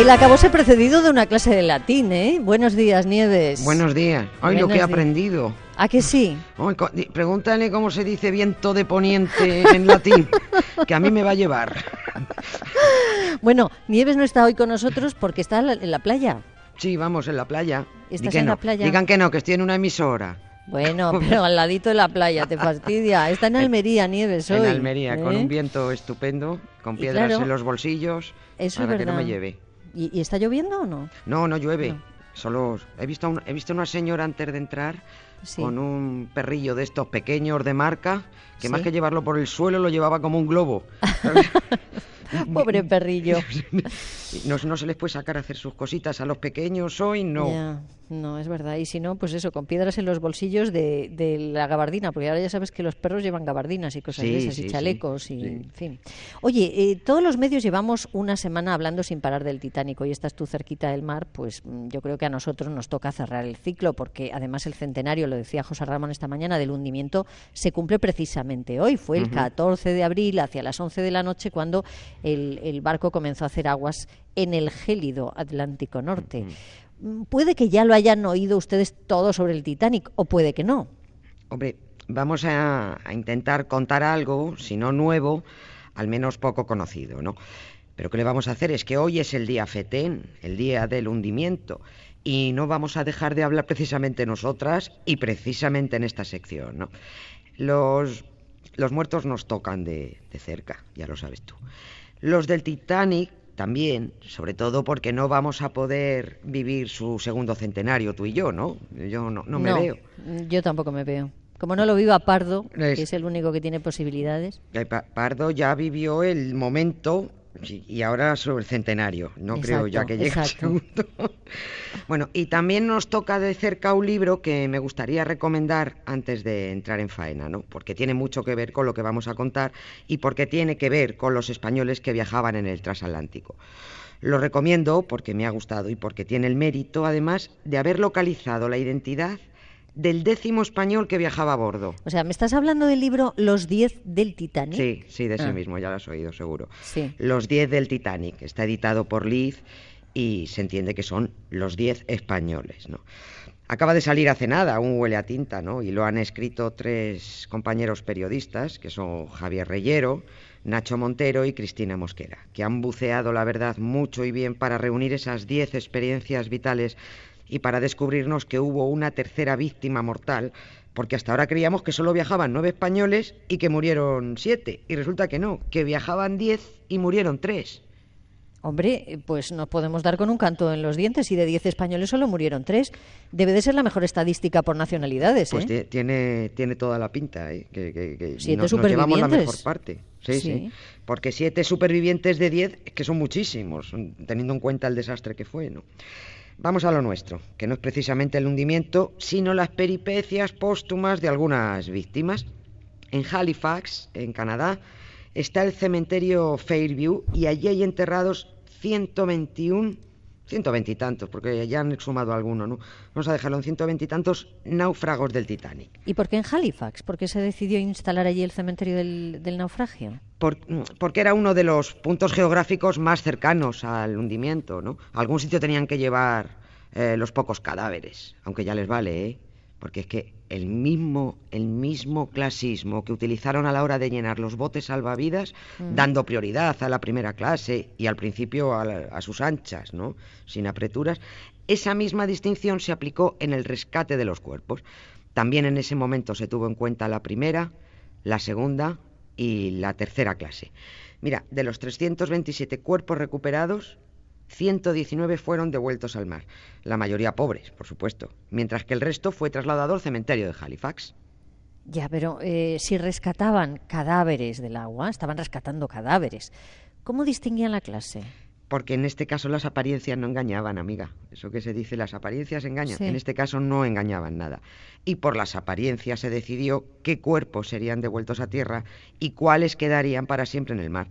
El acabóse precedido de una clase de latín, ¿eh? Buenos días, Nieves. Buenos días. Ay, lo Buenos que he aprendido. ¿A que sí? Ay, pregúntale cómo se dice viento de poniente en latín, que a mí me va a llevar. Bueno, Nieves no está hoy con nosotros porque está en la- playa. Sí, vamos, en la playa. ¿Estás en la playa? Digan que no, que estoy en una emisora. Bueno, pero al ladito de la playa, te fastidia. Está en Almería, Nieves, hoy. en Almería, con ¿eh? un viento estupendo, con piedras claro, en los bolsillos, Eso para es que no me lleve. ¿Y, y está lloviendo o no? No, no llueve. No. Solo he visto, un- he visto una señora antes de entrar Sí. con un perrillo de estos pequeños de marca, que más que llevarlo por el suelo lo llevaba como un globo. Pobre perrillo. No, no se les puede sacar a hacer sus cositas a los pequeños hoy, no. No, es verdad. Y si no, pues eso, con piedras en los bolsillos de, de la gabardina, porque ahora ya sabes que los perros llevan gabardinas y cosas Sí, de esas, sí, y sí, chalecos, y en fin. Oye, eh, todos los medios llevamos una semana hablando sin parar del Titanic. Hoy estás tú cerquita del mar, pues mm, yo creo que a nosotros nos toca cerrar el ciclo, porque además el centenario, lo decía José Ramón esta mañana, del hundimiento se cumple precisamente hoy. Fue el 14 de abril, hacia las 11 de la noche, cuando el, el barco comenzó a hacer aguas en el gélido Atlántico Norte. Puede que ya lo hayan oído ustedes todo sobre el Titanic, o puede que no. Hombre, vamos a, intentar contar algo, si no nuevo, al menos poco conocido, ¿no? Pero ¿qué le vamos a hacer? Es que hoy es el día FETEN, el día del hundimiento, y no vamos a dejar de hablar precisamente nosotras y precisamente en esta sección, ¿no? Los, los muertos nos tocan de, de cerca, ya lo sabes tú. Los del Titanic también, sobre todo porque no vamos a poder vivir su segundo centenario tú y yo, ¿no? Yo no, no me veo. Yo tampoco me veo. Como no lo viva Pardo, Es- que es el único que tiene posibilidades. Eh, Pa- Pardo ya vivió el momento sí, y ahora sobre el centenario. No creo ya que llegue segundo. bueno, y también nos toca de cerca un libro que me gustaría recomendar antes de entrar en faena, ¿no? Porque tiene mucho que ver con lo que vamos a contar y porque tiene que ver con los españoles que viajaban en el transatlántico. Lo recomiendo porque me ha gustado y porque tiene el mérito, además, de haber localizado la identidad del décimo español que viajaba a bordo. O sea, ¿me estás hablando del libro Los 10 del Titanic? Sí, sí, de ese Ah. mismo, ya lo has oído seguro. Sí. Los 10 del Titanic, está editado por Liz y se entiende que son los 10 españoles, ¿no? Acaba de salir hace nada, un huele a tinta, ¿no? Y lo han escrito tres compañeros periodistas, que son Javier Reyero, Nacho Montero y Cristina Mosquera, que han buceado, la verdad, mucho y bien para reunir esas 10 experiencias vitales y para descubrirnos que hubo una tercera víctima mortal, porque hasta ahora creíamos que solo viajaban nueve españoles y que murieron siete, y resulta que no, que viajaban diez y murieron tres. Hombre, pues nos podemos dar con un canto en los dientes y de 10 españoles solo murieron 3. Debe de ser la mejor estadística por nacionalidades, Pues ¿eh? ti- tiene, tiene toda la pinta, ¿eh? que, que- que Siete nos, nos llevamos la supervivientes. mejor parte. Sí, sí, Sí. Porque siete supervivientes de diez, es que son muchísimos, teniendo en cuenta el desastre que fue, ¿no? Vamos a lo nuestro, que no es precisamente el hundimiento, sino las peripecias póstumas de algunas víctimas. En Halifax, en Canadá, está el cementerio Fairview y allí hay enterrados 121, 120 y tantos, porque ya han exhumado alguno, ¿no? Vamos a dejarlo en 120 y tantos náufragos del Titanic. ¿Y por qué en Halifax? ¿Por qué se decidió instalar allí el cementerio del, del naufragio? Por- porque era uno de los puntos geográficos más cercanos al hundimiento, ¿no? A algún sitio tenían que llevar eh, los pocos cadáveres, aunque ya les vale, ¿eh? Porque es que el mismo, el mismo clasismo que utilizaron a la hora de llenar los botes salvavidas, dando prioridad a la primera clase y al principio a, la- a sus anchas, ¿no? Sin apreturas, esa misma distinción se aplicó en el rescate de los cuerpos. También en ese momento se tuvo en cuenta la primera, la segunda y la tercera clase. Mira, de los 327 cuerpos recuperados, 119 fueron devueltos al mar, la mayoría pobres, por supuesto, mientras que el resto fue trasladado al cementerio de Halifax. Ya, pero eh, si rescataban cadáveres del agua, estaban rescatando cadáveres. ¿Cómo distinguían la clase? Porque en este caso las apariencias no engañaban, amiga. Eso que se dice, las apariencias engañan. Sí. En este caso no engañaban nada. Y por las apariencias se decidió qué cuerpos serían devueltos a tierra y cuáles quedarían para siempre en el mar.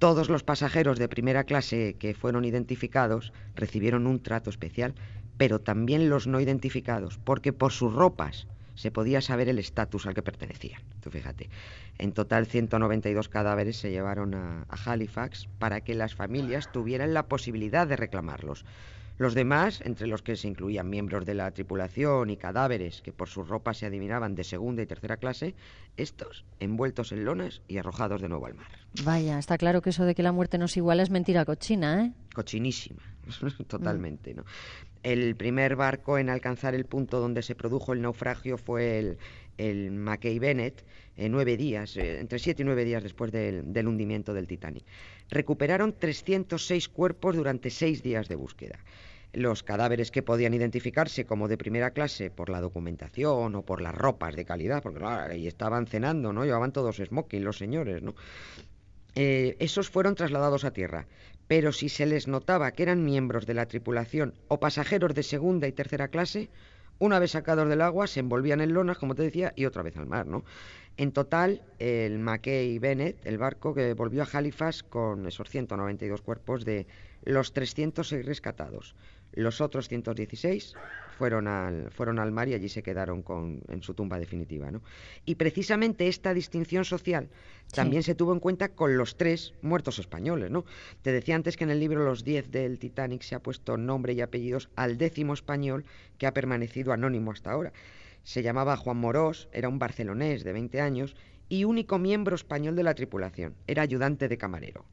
Todos los pasajeros de primera clase que fueron identificados recibieron un trato especial, pero también los no identificados, porque por sus ropas se podía saber el estatus al que pertenecían. Tú fíjate, en total 192 cadáveres se llevaron a, a Halifax para que las familias tuvieran la posibilidad de reclamarlos. Los demás, entre los que se incluían miembros de la tripulación y cadáveres que por su ropa se adivinaban de segunda y tercera clase, estos envueltos en lonas y arrojados de nuevo al mar. Vaya, está claro que eso de que la muerte no es igual es mentira cochina, ¿eh? Cochinísima, totalmente, ¿no? El primer barco en alcanzar el punto donde se produjo el naufragio fue el, el Mackay Bennett, en nueve días, eh, entre siete y nueve días después del, del hundimiento del Titanic. Recuperaron 306 cuerpos durante seis días de búsqueda los cadáveres que podían identificarse como de primera clase por la documentación o por las ropas de calidad, porque claro, ahí estaban cenando, ¿no? Llevaban todos smoking los señores, ¿no? Eh, esos fueron trasladados a tierra, pero si se les notaba que eran miembros de la tripulación o pasajeros de segunda y tercera clase, una vez sacados del agua se envolvían en lonas, como te decía, y otra vez al mar, ¿no? En total, el Mackay Bennett, el barco que volvió a Halifax con esos 192 cuerpos de los 306 rescatados. Los otros 116 fueron al, fueron al mar y allí se quedaron con, en su tumba definitiva. ¿no? Y precisamente esta distinción social también se tuvo en cuenta con los tres muertos españoles. ¿no? Te decía antes que en el libro Los Diez del Titanic se ha puesto nombre y apellidos al décimo español que ha permanecido anónimo hasta ahora. Se llamaba Juan Morós, era un barcelonés de 20 años y único miembro español de la tripulación. Era ayudante de camarero.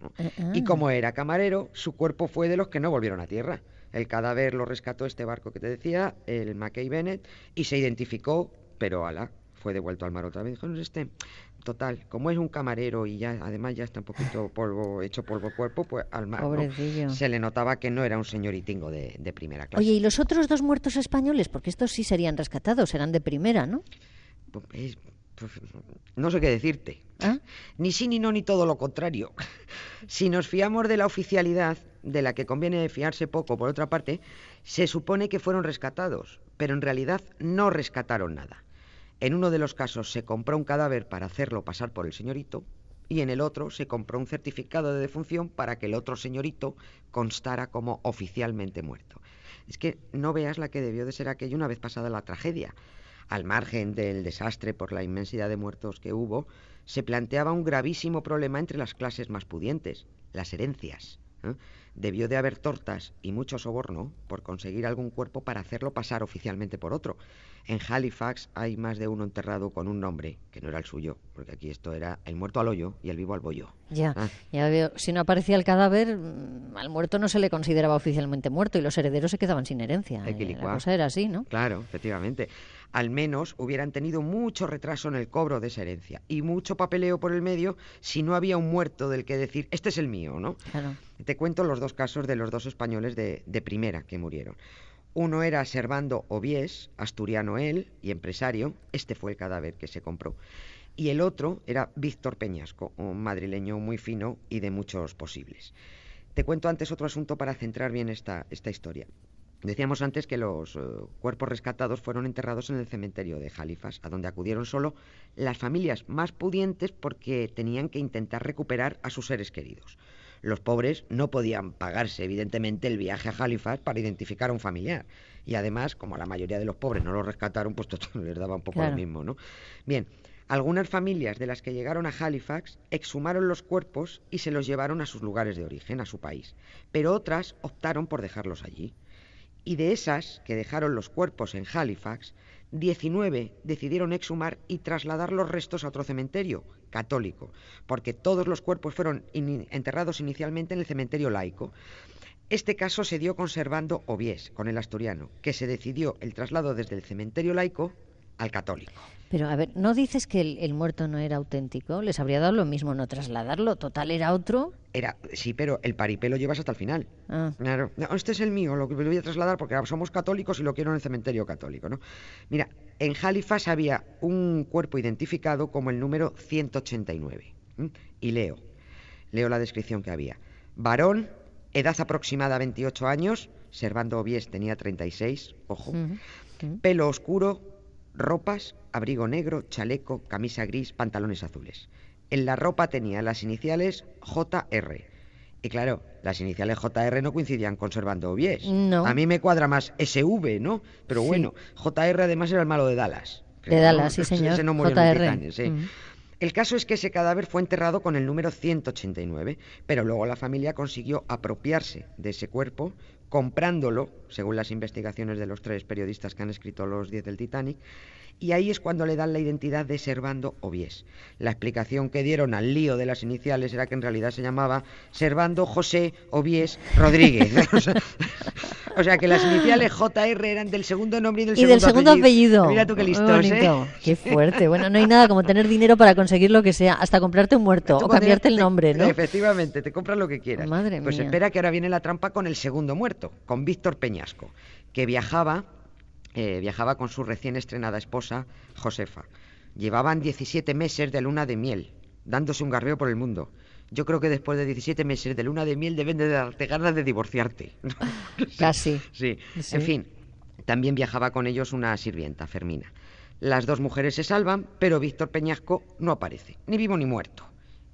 Y ah. como era camarero, su cuerpo fue de los que no volvieron a tierra. El cadáver lo rescató este barco que te decía, el Mackay Bennett, y se identificó, pero ala, fue devuelto al mar otra vez. Dijo, no este, total, como es un camarero y ya además ya está un poquito polvo, hecho polvo cuerpo, pues al mar se le notaba que no era un señoritingo de, de primera clase. Oye, ¿y los otros dos muertos españoles? Porque estos sí serían rescatados, eran de primera, ¿no? Pues, pues, no sé qué decirte. ¿Ah? Ni sí, ni no, ni todo lo contrario. Si nos fiamos de la oficialidad, de la que conviene fiarse poco, por otra parte, se supone que fueron rescatados, pero en realidad no rescataron nada. En uno de los casos se compró un cadáver para hacerlo pasar por el señorito y en el otro se compró un certificado de defunción para que el otro señorito constara como oficialmente muerto. Es que no veas la que debió de ser aquello una vez pasada la tragedia. Al margen del desastre por la inmensidad de muertos que hubo, se planteaba un gravísimo problema entre las clases más pudientes, las herencias. ¿eh? Debió de haber tortas y mucho soborno por conseguir algún cuerpo para hacerlo pasar oficialmente por otro. En Halifax hay más de uno enterrado con un nombre que no era el suyo, porque aquí esto era el muerto al hoyo y el vivo al bollo. Ya, ah. ya veo. Si no aparecía el cadáver, mm, al muerto no se le consideraba oficialmente muerto y los herederos se quedaban sin herencia. Eh, la cosa era así, ¿no? Claro, efectivamente al menos hubieran tenido mucho retraso en el cobro de esa herencia y mucho papeleo por el medio si no había un muerto del que decir, este es el mío, ¿no? Te cuento los dos casos de los dos españoles de, de primera que murieron. Uno era Servando Obies, asturiano él y empresario, este fue el cadáver que se compró. Y el otro era Víctor Peñasco, un madrileño muy fino y de muchos posibles. Te cuento antes otro asunto para centrar bien esta, historia. Decíamos antes que los eh, cuerpos rescatados fueron enterrados en el cementerio de Halifax, a donde acudieron solo las familias más pudientes porque tenían que intentar recuperar a sus seres queridos. Los pobres no podían pagarse, evidentemente, el viaje a Halifax para identificar a un familiar. Y además, como la mayoría de los pobres no lo rescataron, pues todo les daba un poco lo mismo, ¿no? Bien, algunas familias de las que llegaron a Halifax exhumaron los cuerpos y se los llevaron a sus lugares de origen, a su país. Pero otras optaron por dejarlos allí y de esas que dejaron los cuerpos en Halifax, 19 decidieron exhumar y trasladar los restos a otro cementerio católico, porque todos los cuerpos fueron enterrados inicialmente en el cementerio laico. Este caso se dio conservando Obies, con el asturiano, que se decidió el traslado desde el cementerio laico al católico. Pero a ver, ¿no dices que el, muerto no era auténtico? ¿Les habría dado lo mismo no trasladarlo? ¿Total era otro? Era, sí, pero el paripé lo llevas hasta el final. Ah. Claro. este es el mío, lo que lo voy a trasladar porque somos católicos y lo quiero en el cementerio católico, ¿no? Mira, en Halifax había un cuerpo identificado como el número 189. Y leo, leo la descripción que había. Varón, edad aproximada 28 años, Servando Obies tenía 36, ojo. Pelo oscuro, ropas, abrigo negro, chaleco, camisa gris, pantalones azules. En la ropa tenía las iniciales JR. Y claro, las iniciales JR no coincidían conservando Obies. No. A mí me cuadra más SV, ¿no? Pero bueno, JR además era el malo de Dallas. De Dallas, sí, señor. Ese no murió JR. Mm. El caso es que ese cadáver fue enterrado con el número 189, pero luego la familia consiguió apropiarse de ese cuerpo, comprándolo, según las investigaciones de los tres periodistas que han escrito los 10 del Titanic, y ahí es cuando le dan la identidad de Servando Obies. La explicación que dieron al lío de las iniciales era que en realidad se llamaba Servando José Obies Rodríguez. o, sea, o sea, que las iniciales JR eran del segundo nombre y del Y segundo del segundo apellido. Mira tú qué listos, ¿eh? Qué fuerte. Bueno, no hay nada como tener dinero para conseguir lo que sea, hasta comprarte un muerto Tú o cambiarte el nombre, ¿no? Efectivamente, te compras lo que quieras. Madre pues mía. espera que ahora viene la trampa con el segundo muerto, con Víctor Peñasco, que viajaba, eh, viajaba con su recién estrenada esposa, Josefa. Llevaban 17 meses de luna de miel, dándose un garreo por el mundo. Yo creo que después de 17 meses de luna de miel deben de darte ganas de divorciarte. Casi. Sí. Sí. En fin, también viajaba con ellos una sirvienta, Fermina. Las dos mujeres se salvan, pero Víctor Peñasco no aparece, ni vivo ni muerto.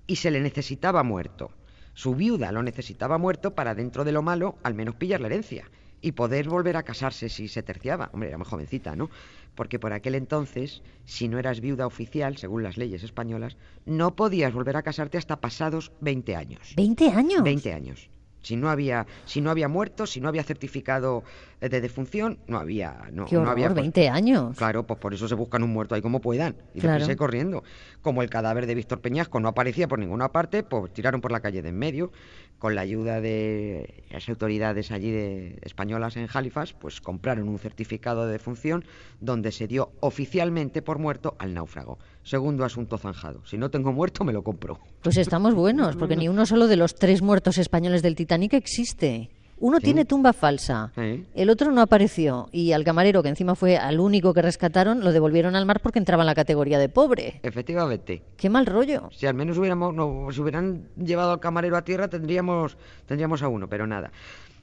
Y se le necesitaba muerto. Su viuda lo necesitaba muerto para, dentro de lo malo, al menos pillar la herencia y poder volver a casarse si se terciaba. Hombre, era muy jovencita, ¿no? Porque por aquel entonces, si no eras viuda oficial, según las leyes españolas, no podías volver a casarte hasta pasados 20 años. ¿20 años? 20 años. Si no había, si no había muerto, si no había certificado eh, de defunción, no había, no, Qué no horror, había. pues, 20 años. Claro, pues por eso se buscan un muerto ahí como puedan. Y Claro. corriendo. Como el cadáver de Víctor Peñasco no aparecía por ninguna parte, pues tiraron por la calle de en medio. Con la ayuda de las autoridades allí de, españolas en Halifax, pues compraron un certificado de defunción donde se dio oficialmente por muerto al náufrago. Segundo asunto zanjado. Si no tengo muerto, me lo compro. Pues estamos buenos, porque ni uno solo de los tres muertos españoles del Titanic existe. Uno Sí. tiene tumba falsa, el otro no apareció y al camarero, que encima fue al único que rescataron, lo devolvieron al mar porque entraba en la categoría de pobre. Efectivamente. Qué mal rollo. Si al menos hubiéramos, no, si hubieran llevado al camarero a tierra, tendríamos, tendríamos a uno, pero nada.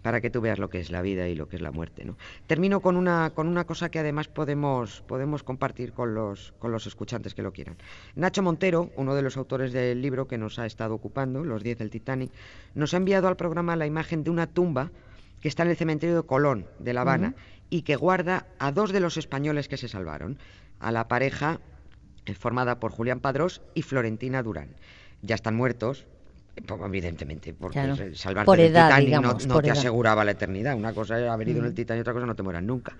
Para que tú veas lo que es la vida y lo que es la muerte, ¿no? Termino con una, con una cosa que además podemos, podemos compartir con los, con los escuchantes que lo quieran. Nacho Montero, uno de los autores del libro que nos ha estado ocupando, Los 10 del Titanic, nos ha enviado al programa la imagen de una tumba que está en el cementerio de Colón, de La Habana, y que guarda a dos de los españoles que se salvaron, a la pareja eh, formada por Julián Padrós y Florentina Durán. Ya están muertos, evidentemente, porque Claro. salvarte Por del edad, Titanic no- digamos, no, por te edad. aseguraba la eternidad. Una cosa era haber ido en el Mm. Titanic y otra cosa no te mueras nunca.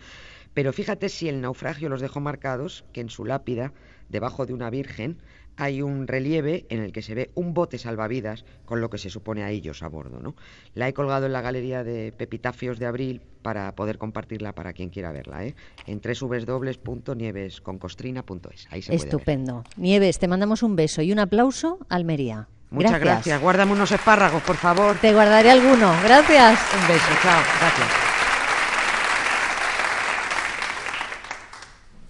Pero fíjate si el naufragio los dejó marcados, que en su lápida, debajo de una virgen, hay un relieve en el que se ve un bote salvavidas con lo que se supone a ellos a bordo, ¿no? La he colgado en la galería de Pepitafios de Abril para poder compartirla para quien quiera verla, ¿eh? En www.nievesconcostrina.es. Ahí se puede ver. Estupendo. Nieves, te mandamos un beso y un aplauso, Almería. Muchas gracias. Guárdame unos espárragos, por favor. Te guardaré alguno. Gracias. Un beso. Chao. Gracias.